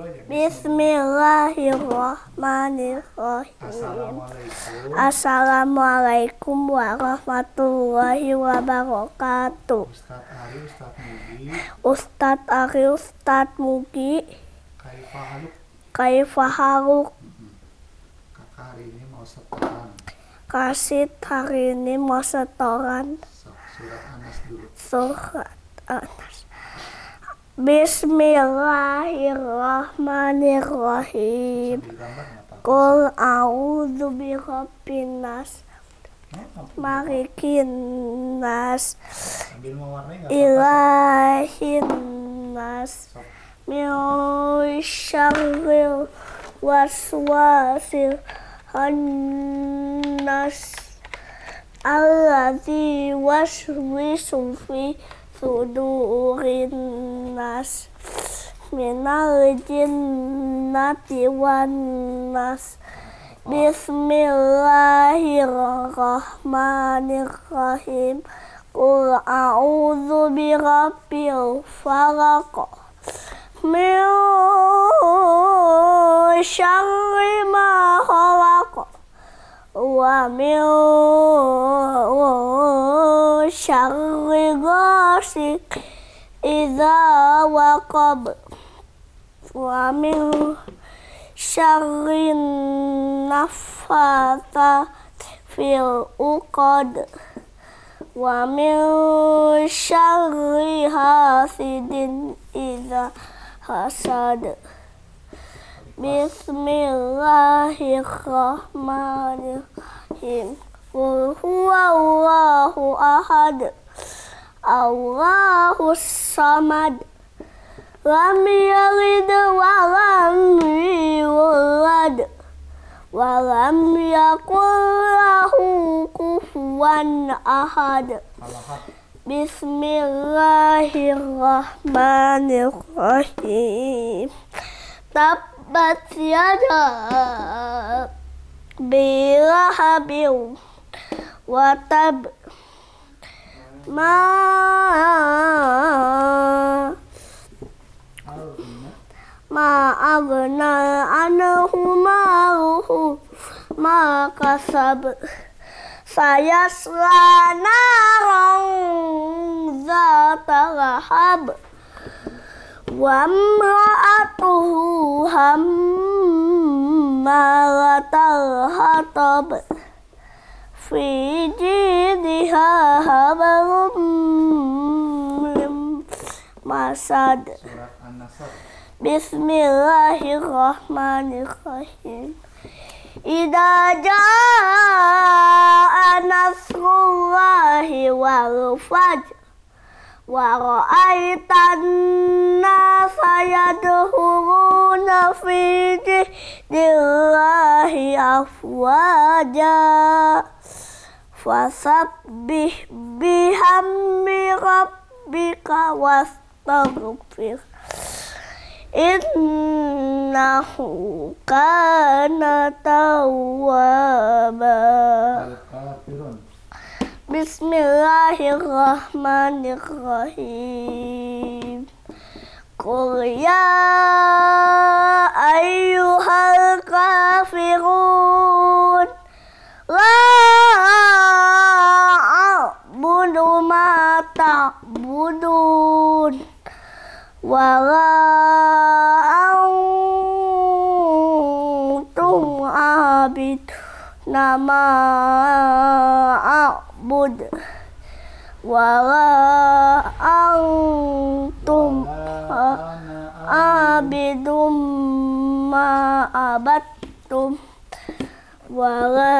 Bismillahirrahmanirrahim. Assalamualaikum. Assalamualaikum warahmatullahi wabarakatuh. Ustadz Ari, Ustadz Mudi, Ustadz Ari, Ustadz Mugi, Kaifa Haluk. Kakak hari ini mau setoran. Kasit hari ini mau setoran Surat Anas dulu. surat Anas. Bismillahirrahmanirrahim. Qul a'udzu birabbin nas, malikin nas, ilahin nas, min syarril waswasil hannas. Alladzi waswisu fi sudurin nas. Minal jinnati Bismillahirrahmanirrahim. Qul a'udzu birabbil falaq. Min syarri ma ghasik idza waqab. Wa min syarri nafata fil uqad. Wa min syarri hasidin idza hasad Bismillahirrahmanirrahim. Qul huwallahu ahad. Allahu samad. Lam yalid wa lam yulad. Wa lam yakul lahu kufuwan ahad. Bismillahirrahmanirrahim. Tabat yada bilahabil watab ma ma agna anhu maluhu ma kasab saya naran zata lahab hammalatal hatab fi jidha hablum min masad. Bismillahirrahmanirrahim. Idza jaa nasrullahi wal ra'aitan nasa yadkhuluna fi dinillahi afwaja fasabbih bihamdi rabbika wastaghfir innahu kana tawwaba Al-Kafirun. Bismillahirrahmanirrahim. Qul ya ayyuhal kafirun La a'budu ma ta'budun Wa la antum abid nama a'bud wala antum abidum ma abattum. Wala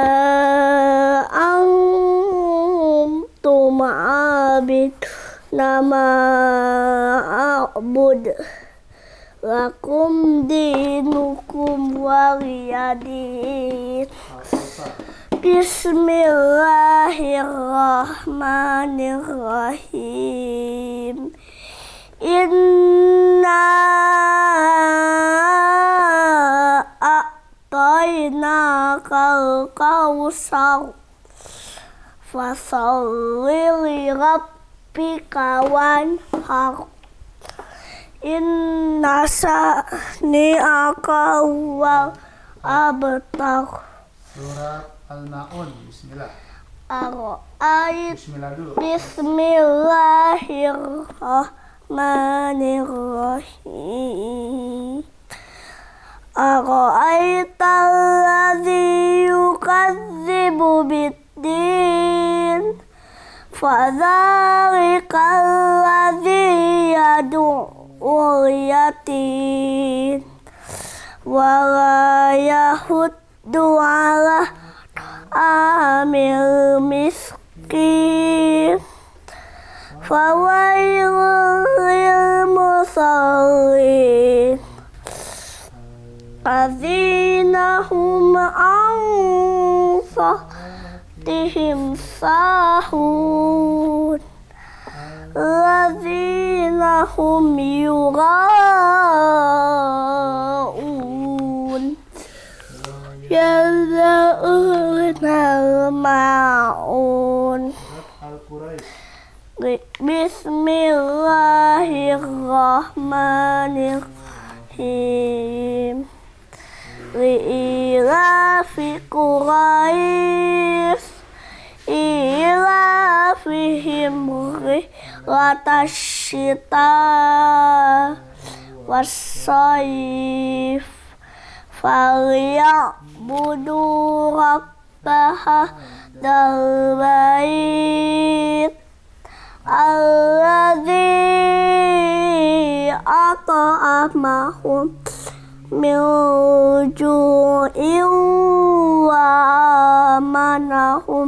antum abid nama a'bud. Lakum dinukum waliyadin. Bismillahirrahmanirrahim. Inna a'tayna kal kausar Fasalli li rabbika wanhar. Inna sa'ni'aka wal abtar. Surat Al-Maun. Bismillah. Ara'ait Bismillah dulu. Bismillahirrahmanirrahim. أرأيت الذي يكذب بالدين فذلك الذي يدعو اليتيم ولا يحض على طعام المسكين فويل للمصلين الذين هم عن صلاتهم ساهون الذين هم يراءون يذرون الماعون Surat Al-Quraisy. بسم الله الرحمن الرحيم لإيلاف قريش إيلافهم رحلة الشتاء والصيف فليعبدوا رب هذا البيت الذي أطعمهم من جوع وآمنهم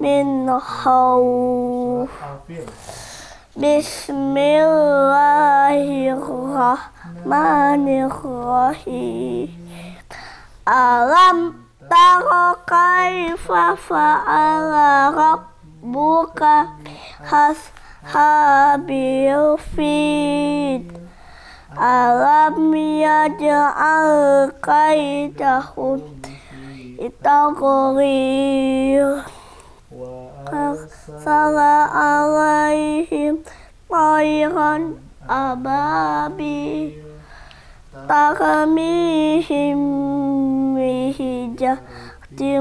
من خوف Al-Fil. بسم الله الرحمن الرحيم alam taro kaifa fa'ala rabbuka hashabil fit alam yaj'al kaidahum itaqrir Sala alaihim tayran ababi ترميهم بحجارة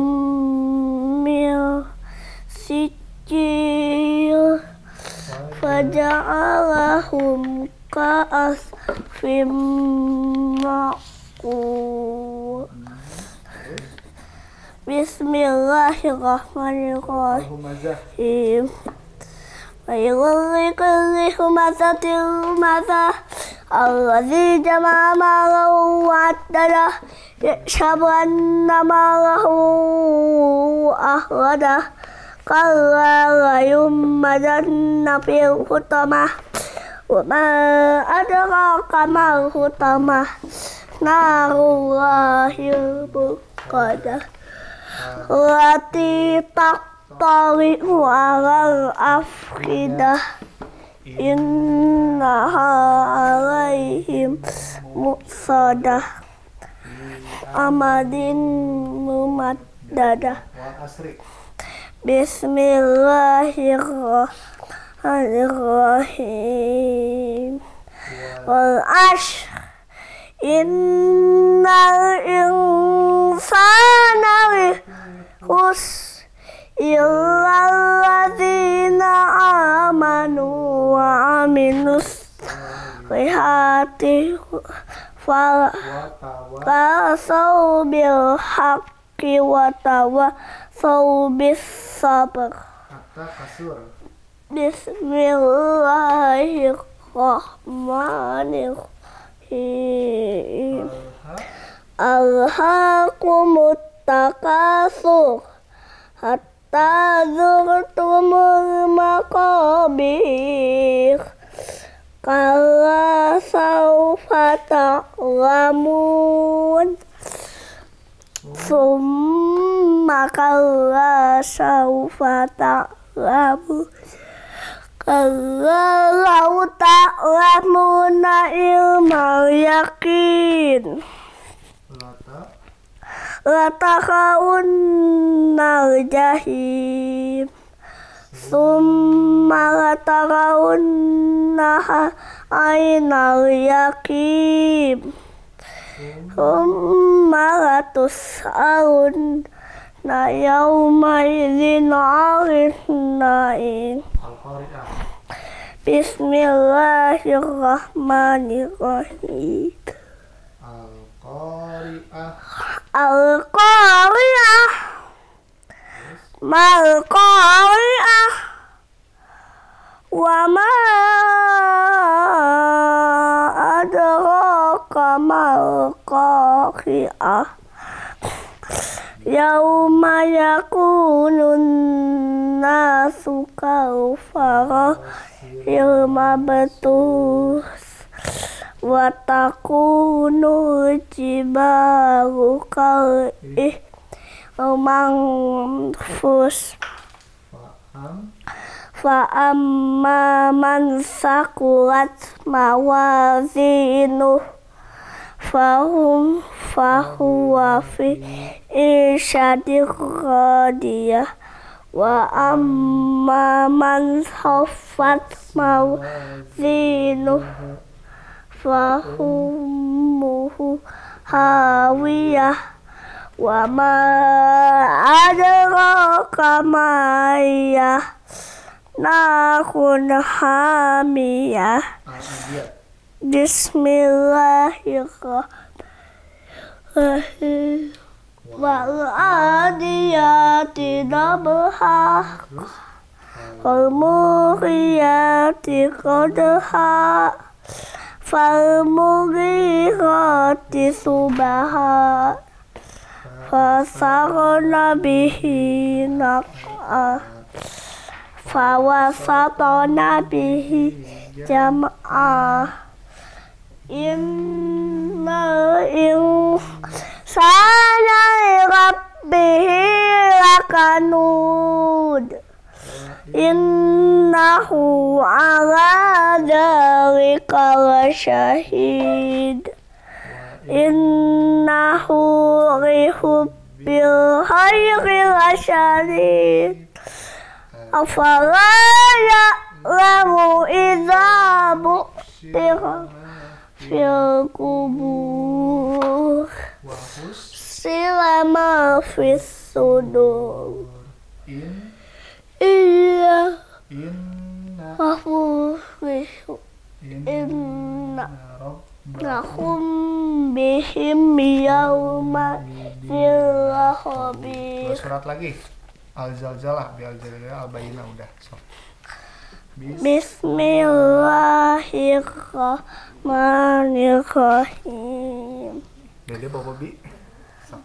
من سجيل فجعلهم كأسف مأكول بسم الله الرحمن الرحيم Al-Humazah. الرحيم ويل لكل همزة لمزة الذي جمع ماله وعدده يحسب أن ماله أخرجه كلا لينبذن في الحطمة وما أدراك ما الحطمة نار الله الموقدة التي تطلع على الأفئدة إنها عليهم مؤصدة أمد ممددة Wal Asri. بسم الله الرحمن الرحيم والعشر إن الإنسان لخسر illalladzina amanu wa aminus lihati fal kasau bil haqqi wa tawa bis sabar Bismillahirrahmanirrahim Alhaqumut takasur Hatta حتى زرتم المقابر كلا سوف تعلمون ثم كلا سوف تعلمون كلا لو تعلمون علم اليقين Lata. لترون الجحيم ثم لترونها ainal yakim Thumma latus'alun na yawma idhin 'anil na'im Al-Qari'ah. Bismillahirrahmanirrahim Al-Qari'ah. Al-Qari'ah. Mal-Qari'ah. Wa ma adraka mal-Qari'ah. Yawma yakunun nasu kalfara Yawma betus Watakunu jibaru kal ih manfus Faham. fa amma man sakulat mawazinu fahum fahuwa fi isyadir radiyah wa amma man khaffat mawazinu fahumuhu hawiyah wa ma adraka ma hiya narun hamiyah Al-Adiyat. Bismillahirrahmanirrahim wal adiyati dabha Terus. wal muriyati qadha fal mughirati subaha fasarna innahu ala dhalika lasyahid innahu lihubbil khairi lasyadid afala ya'lamu idza bu'thira fil kubur silama fis sudur. Iya Inna. aku wisu Inna. nahum bihim yauma Dua surat lagi. Al-Zalzalah, Al-Zalzalah, Al-Bayyinah udah. So. Bis. Bismillahirrahmanirrahim Dede bawa bi. So.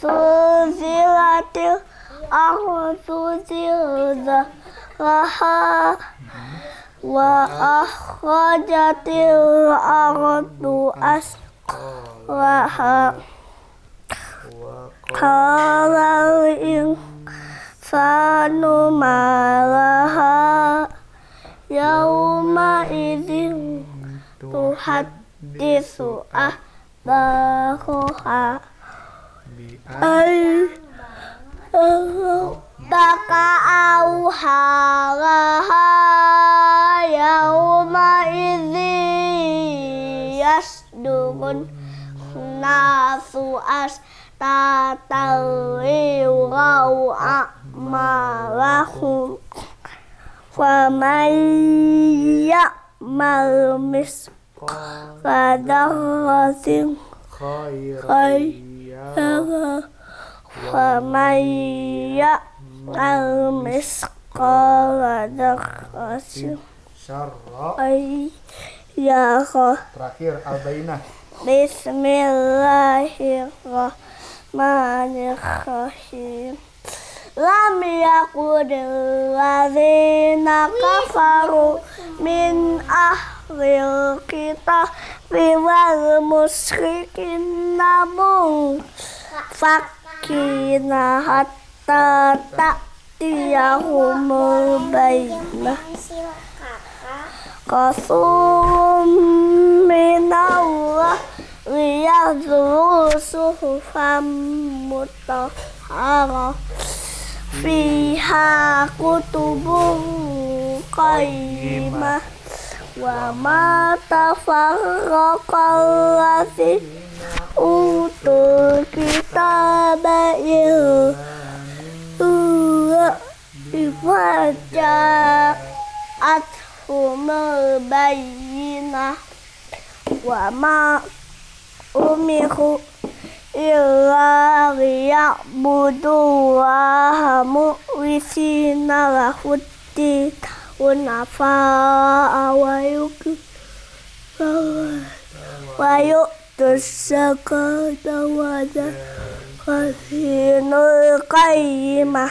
Suzilatil ardu zilzalaha wa akhrajatil ardu asqalaha Wa Kalau insanu malaha Yauma izin tuhaddisu Baka auhalaha Yauma izin yasdurun nasu astataliwau a'malahum faman ya'mal misqadaratin khairan faman ya'mal misqadaratin syarra ayyarah terakhir al-bainah. Bismillahirrahmanirrahim. Lam yakudil ladzina kafaru min ahlil kitab wal musyrikin namun sakina hatta ta'tiyahumul bayyinah Rasulun minallah liyadru suhufan mutahara Fiha kutubun qayyimah Wa ma tafarraqa utul kitabahu huwa ifaja'athumul bayyinah wa ma umihu illa liya'budullaha mu'lisina lahuddin hunafa'a wa yukrihu wa yuk. الزكاة والدين القيمة.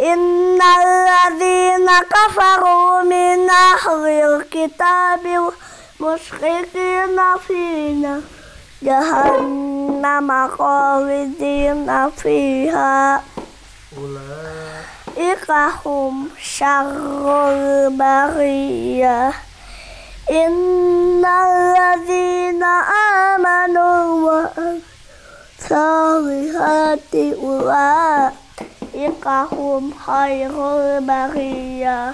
إن الذين كفروا من أهل الكتاب والمشركين في نار جهنم خالدين فيها. أولئك هم شر البرية إن الذين آمنوا والصالحات أولئك هم خير البرية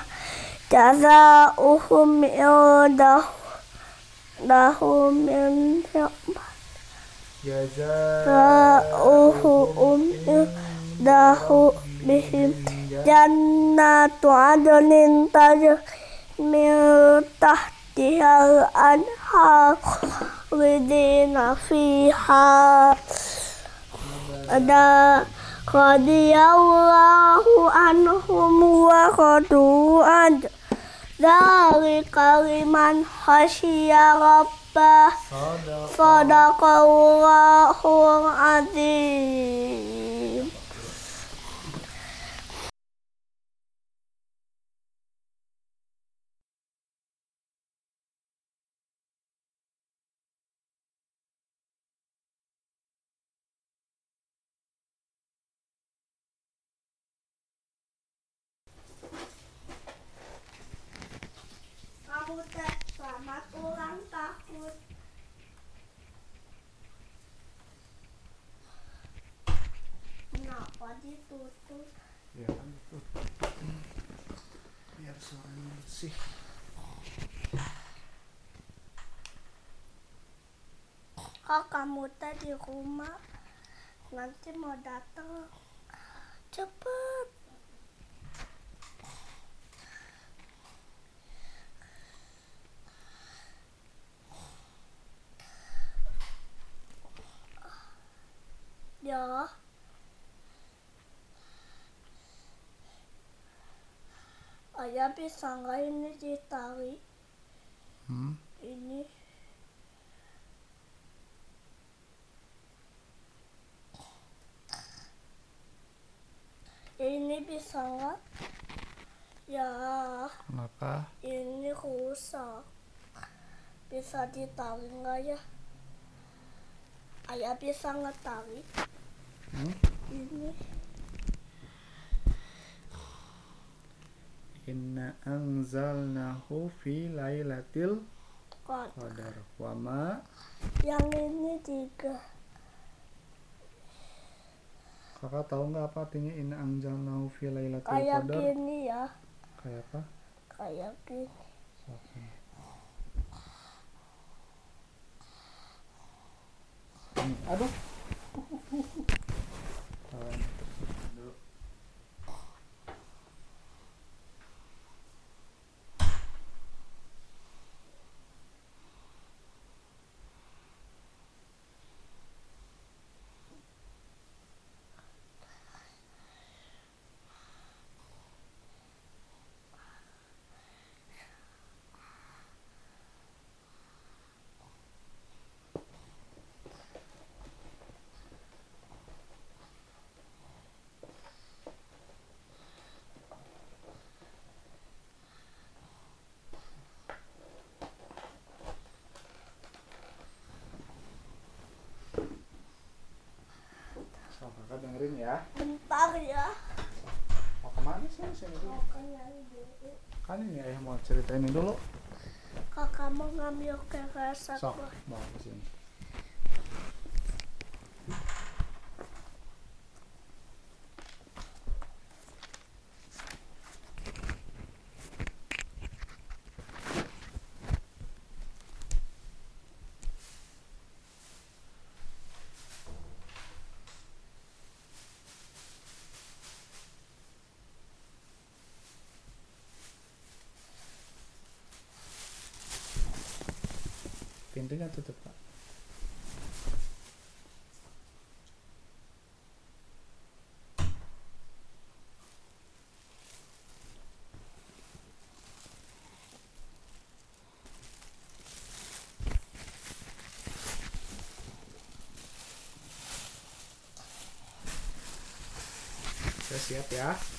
جزاؤهم عند لهم عند جزاؤهم عند بهم جنات عدن تجري من تحتها الأنهار خالدين فيها ada radiyallahu anhum wa radu an dari kaliman khasya rabbah sadaqallahul azim Kok kamu teh di rumah nanti mau datang cepet ya ayah bisa nggak ini ditarik. Hmm. ini. Ini bisa nggak? Ya. Kenapa? ini rusak. Bisa ditarik nggak ya? Ayah bisa nggak tarik? Hmm? ini Inna anzalnahu fi lailatul kok qadar. Wa ma yang ini juga Kakak tahu nggak apa artinya inna anzalnahu fi lailatul kayak qadar? gini ya Kayak apa? kayak gini sini. Ini, aduh. Tahan. Dulu. Sok, kakak dengerin ya. bentar ya Mau ke mana sih? Sini dulu. Makanya dulu. Ini ayah mau ceritain ini dulu. kakak mau ngambil keresak Sok, mau ke pintunya tutup Oke, siap ya.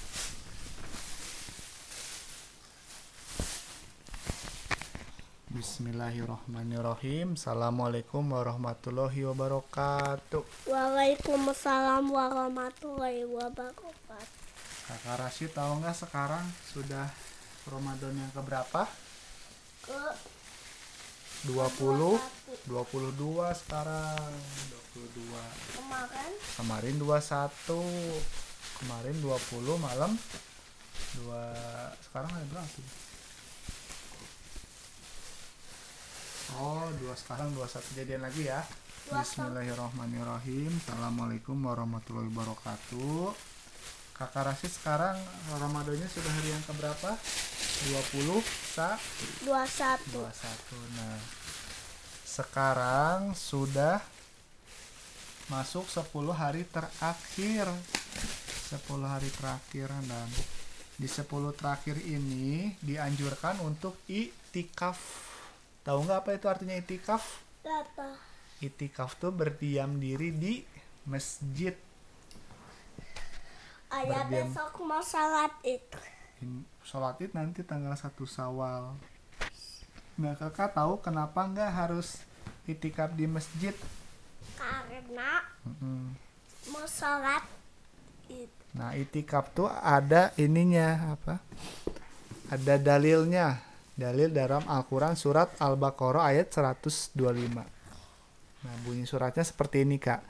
Bismillahirrahmanirrahim. Assalamualaikum warahmatullahi wabarakatuh. Waalaikumsalam warahmatullahi wabarakatuh. Kakak Rashid tahu nggak sekarang sudah Ramadan yang keberapa? Ke 20 22 sekarang 22 kemarin kemarin 21 kemarin 20 malam 2 sekarang ada berapa Oh, dua sekarang 21 jadian lagi ya. Bismillahirrahmanirrahim. Assalamualaikum warahmatullahi wabarakatuh. Kakak Rashid sekarang Ramadannya sudah hari yang keberapa? 20 sa 21 21. Nah, sekarang sudah masuk 10 hari terakhir. 10 hari terakhir dan di 10 terakhir ini dianjurkan untuk itikaf. Tahu nggak apa itu artinya itikaf? Data Itikaf tuh berdiam diri di masjid. Ayah Berdiam. besok mau salat itu In- Sholat id nanti tanggal 1 Sawal. Nah, kakak tahu kenapa nggak harus itikaf di masjid? Karena Mm-mm. mau salat itu Nah, itikaf tuh ada ininya apa? Ada dalilnya. Dalil dalam Al-Qur'an surat Al-Baqarah ayat 125. Nah, bunyi suratnya seperti ini, Kak.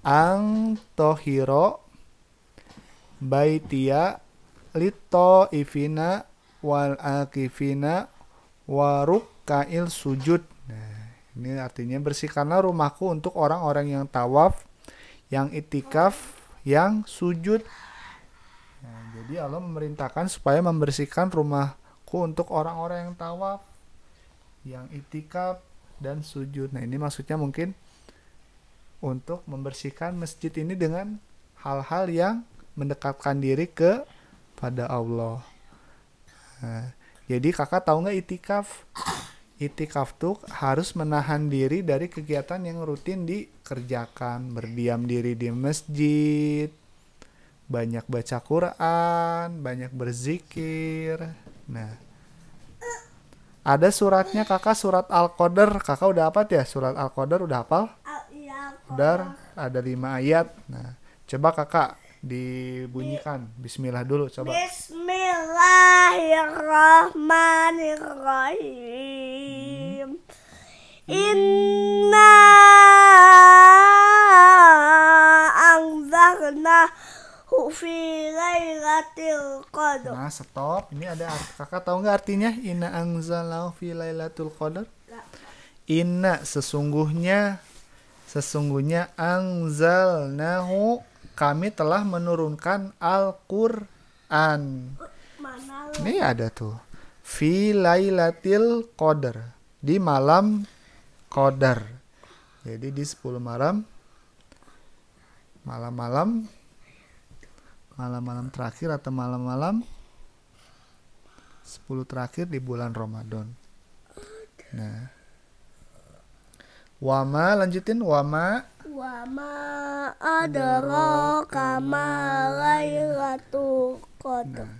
Ang tohiro baitia lito ifina wal akifina warukkail sujud. Nah, ini artinya bersihkanlah rumahku untuk orang-orang yang tawaf, yang itikaf, yang sujud. Nah, jadi Allah memerintahkan supaya membersihkan rumahku untuk orang-orang yang tawaf, yang itikaf dan sujud. Nah, ini maksudnya mungkin untuk membersihkan masjid ini dengan hal-hal yang mendekatkan diri ke pada Allah. Nah, jadi kakak tahu nggak itikaf? Itikaf tuh harus menahan diri dari kegiatan yang rutin dikerjakan, berdiam diri di masjid, banyak baca Quran, banyak berzikir. Nah, ada suratnya kakak surat Al-Qadar. Kakak udah apa ya surat Al-Qadar udah hafal? Ah, iya Udah ada lima ayat. Nah, coba kakak dibunyikan Bismillah dulu coba. Bismillahirrahmanirrahim Inna fi lailatul qadr Nah, stop. Ini ada art- kakak tahu nggak artinya? Inna anzalahu fi lailatul qadar. Inna sesungguhnya sesungguhnya anzalnahu kami telah menurunkan Al-Qur'an. Ini ada tuh. Fi lailatil qadar. Di malam qadar. Jadi di 10 malam malam-malam malam-malam terakhir atau malam-malam 10 terakhir di bulan Ramadan. Nah. Wama lanjutin wama wa ma adraka ma lailatul qadr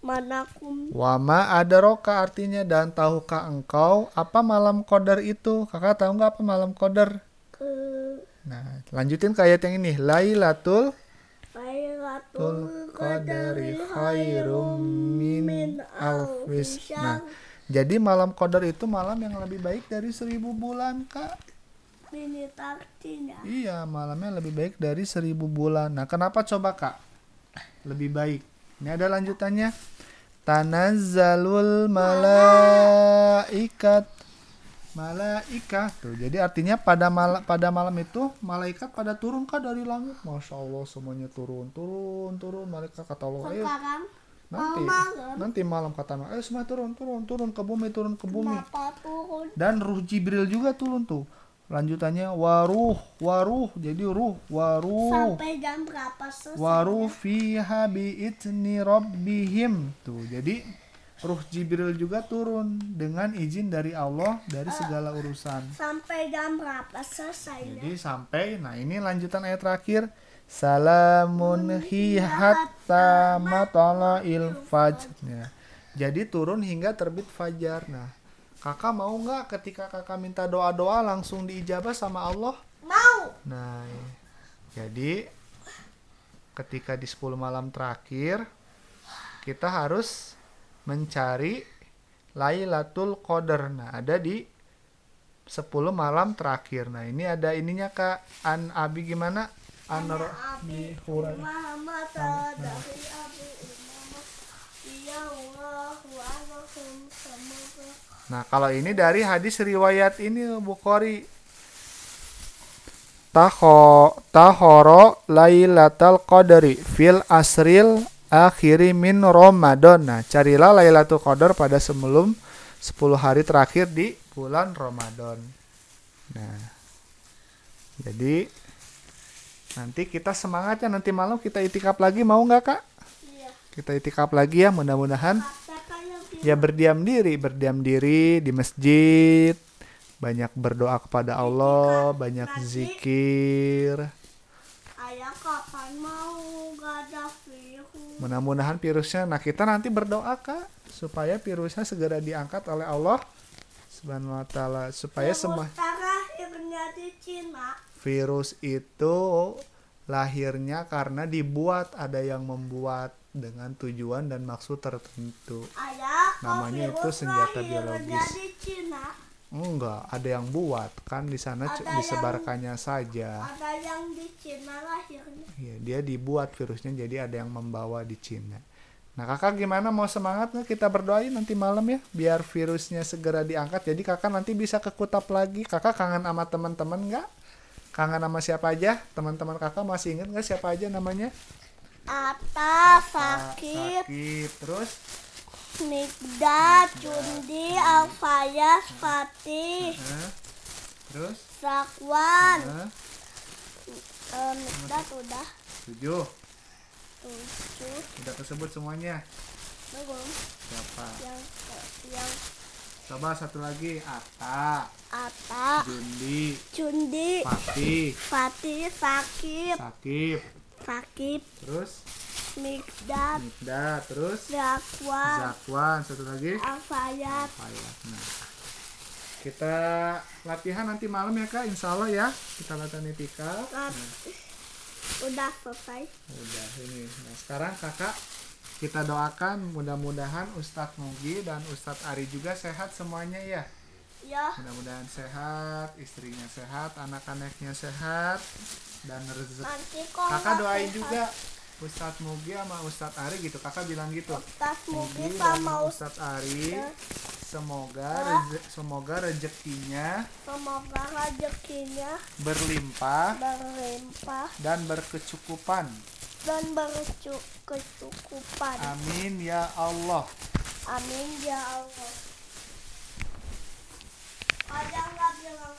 manakum Wama adaroka artinya dan tahukah engkau apa malam qadar itu? Kakak tahu nggak apa malam qadar? ke Nah, lanjutin ke ayat yang ini. Lailatul lailatul qadari qadri khairum min alfis. Nah, jadi malam qadar itu malam yang lebih baik dari seribu bulan, Kak. Iya, malamnya lebih baik dari seribu bulan. Nah, kenapa coba, Kak? Lebih baik. Ini ada lanjutannya. Tanazzalul malaikat Malaika tuh. Jadi artinya pada malam pada malam itu malaikat pada turun kah dari langit? Masya Allah semuanya turun, turun, turun. Malaikat kata Allah, "Ayo sekarang nanti malam. nanti malam kata Noah ayo semua turun turun turun ke bumi turun ke bumi turun? dan ruh Jibril juga turun tuh lanjutannya waruh waruh jadi ruh waruh Sampai jam berapa selesai? waruh fiha bi'idni rabbihim tuh jadi ruh Jibril juga turun dengan izin dari Allah dari segala urusan Sampai jam berapa selesainya? jadi sampai nah ini lanjutan ayat terakhir salamun hi hatta fajr Ya. jadi turun hingga terbit fajar nah kakak mau nggak ketika kakak minta doa-doa langsung diijabah sama Allah Mau. Nah, ya. jadi ketika di 10 malam terakhir kita harus mencari Lailatul Qadar. Nah, ada di 10 malam terakhir. Nah, ini ada ininya Kak. An Abi gimana? An Abi Hurairah. Umamah. Ya. Nah, kalau ini dari hadis riwayat ini Bukhari. Taho tahoro lailatul qadri fil asril akhiri min Ramadan. Nah, carilah Lailatul Qadar pada sebelum 10 hari terakhir di bulan Ramadan. Nah. Jadi nanti kita semangatnya nanti malam kita itikaf lagi mau nggak Kak? Iya. Kita itikaf lagi ya mudah-mudahan yang ya berdiam diri berdiam diri di masjid banyak berdoa kepada Allah banyak zikir Ayah kapan mau gak ada? Mudah-mudahan virusnya nah kita nanti berdoa kak supaya virusnya segera diangkat oleh Allah subhanahu wa taala supaya semua Virus itu lahirnya karena dibuat ada yang membuat dengan tujuan dan maksud tertentu Ayah, Namanya itu senjata biologis. Enggak ada yang buat kan di sana Ada yang- disebarkannya saja Ada yang di Cina lahirnya. Ya, dia dibuat virusnya jadi ada yang membawa di Cina. Nah kakak gimana mau semangat nggak kita berdoain nanti malam ya biar virusnya segera diangkat. Jadi kakak nanti bisa ke Kutap lagi. Kakak kangen sama teman-teman nggak? Kangen sama siapa aja? Teman-teman kakak masih inget nggak siapa aja namanya? Ata, Ah, Sakit, Sakit. Terus? Mikdad, Cundi, Alfayas, Fatih, Hah? Terus? Zakwan. Hah? Eh, Mikdad udah Tujuh. tujuh. Udah kesebut semuanya. Belum. Siapa? Yang yang Coba satu lagi. Ata, Ata, Jundi, Cundi, Fatih, Fatih, Sakit, Sakib. Sakit, Terus? Mikdad, Mikdad. Terus? Zakwan, Zakwan satu lagi Alfayas. Fayat. Nah, kita latihan nanti malam ya kak, insya Allah ya kita latihan etika. Nah, Udah selesai. udah ini. Nah sekarang kakak kita doakan mudah-mudahan Ustadz Mugi dan Ustadz Ari juga sehat semuanya ya. Ya, Mudah-mudahan sehat, istrinya sehat, anak-anaknya sehat dan rezeki. Kakak doain sehat, juga Ustadz Mugi sama Ustadz Ari gitu. Kakak bilang gitu. Tas Mugi sama Ustadz Ari Ya. semoga reze- semoga rezekinya Semoga rezekinya berlimpah berlimpah dan berkecukupan. dan berkecukupan. Amin ya Allah. Amin ya Allah. Ada nggak bilang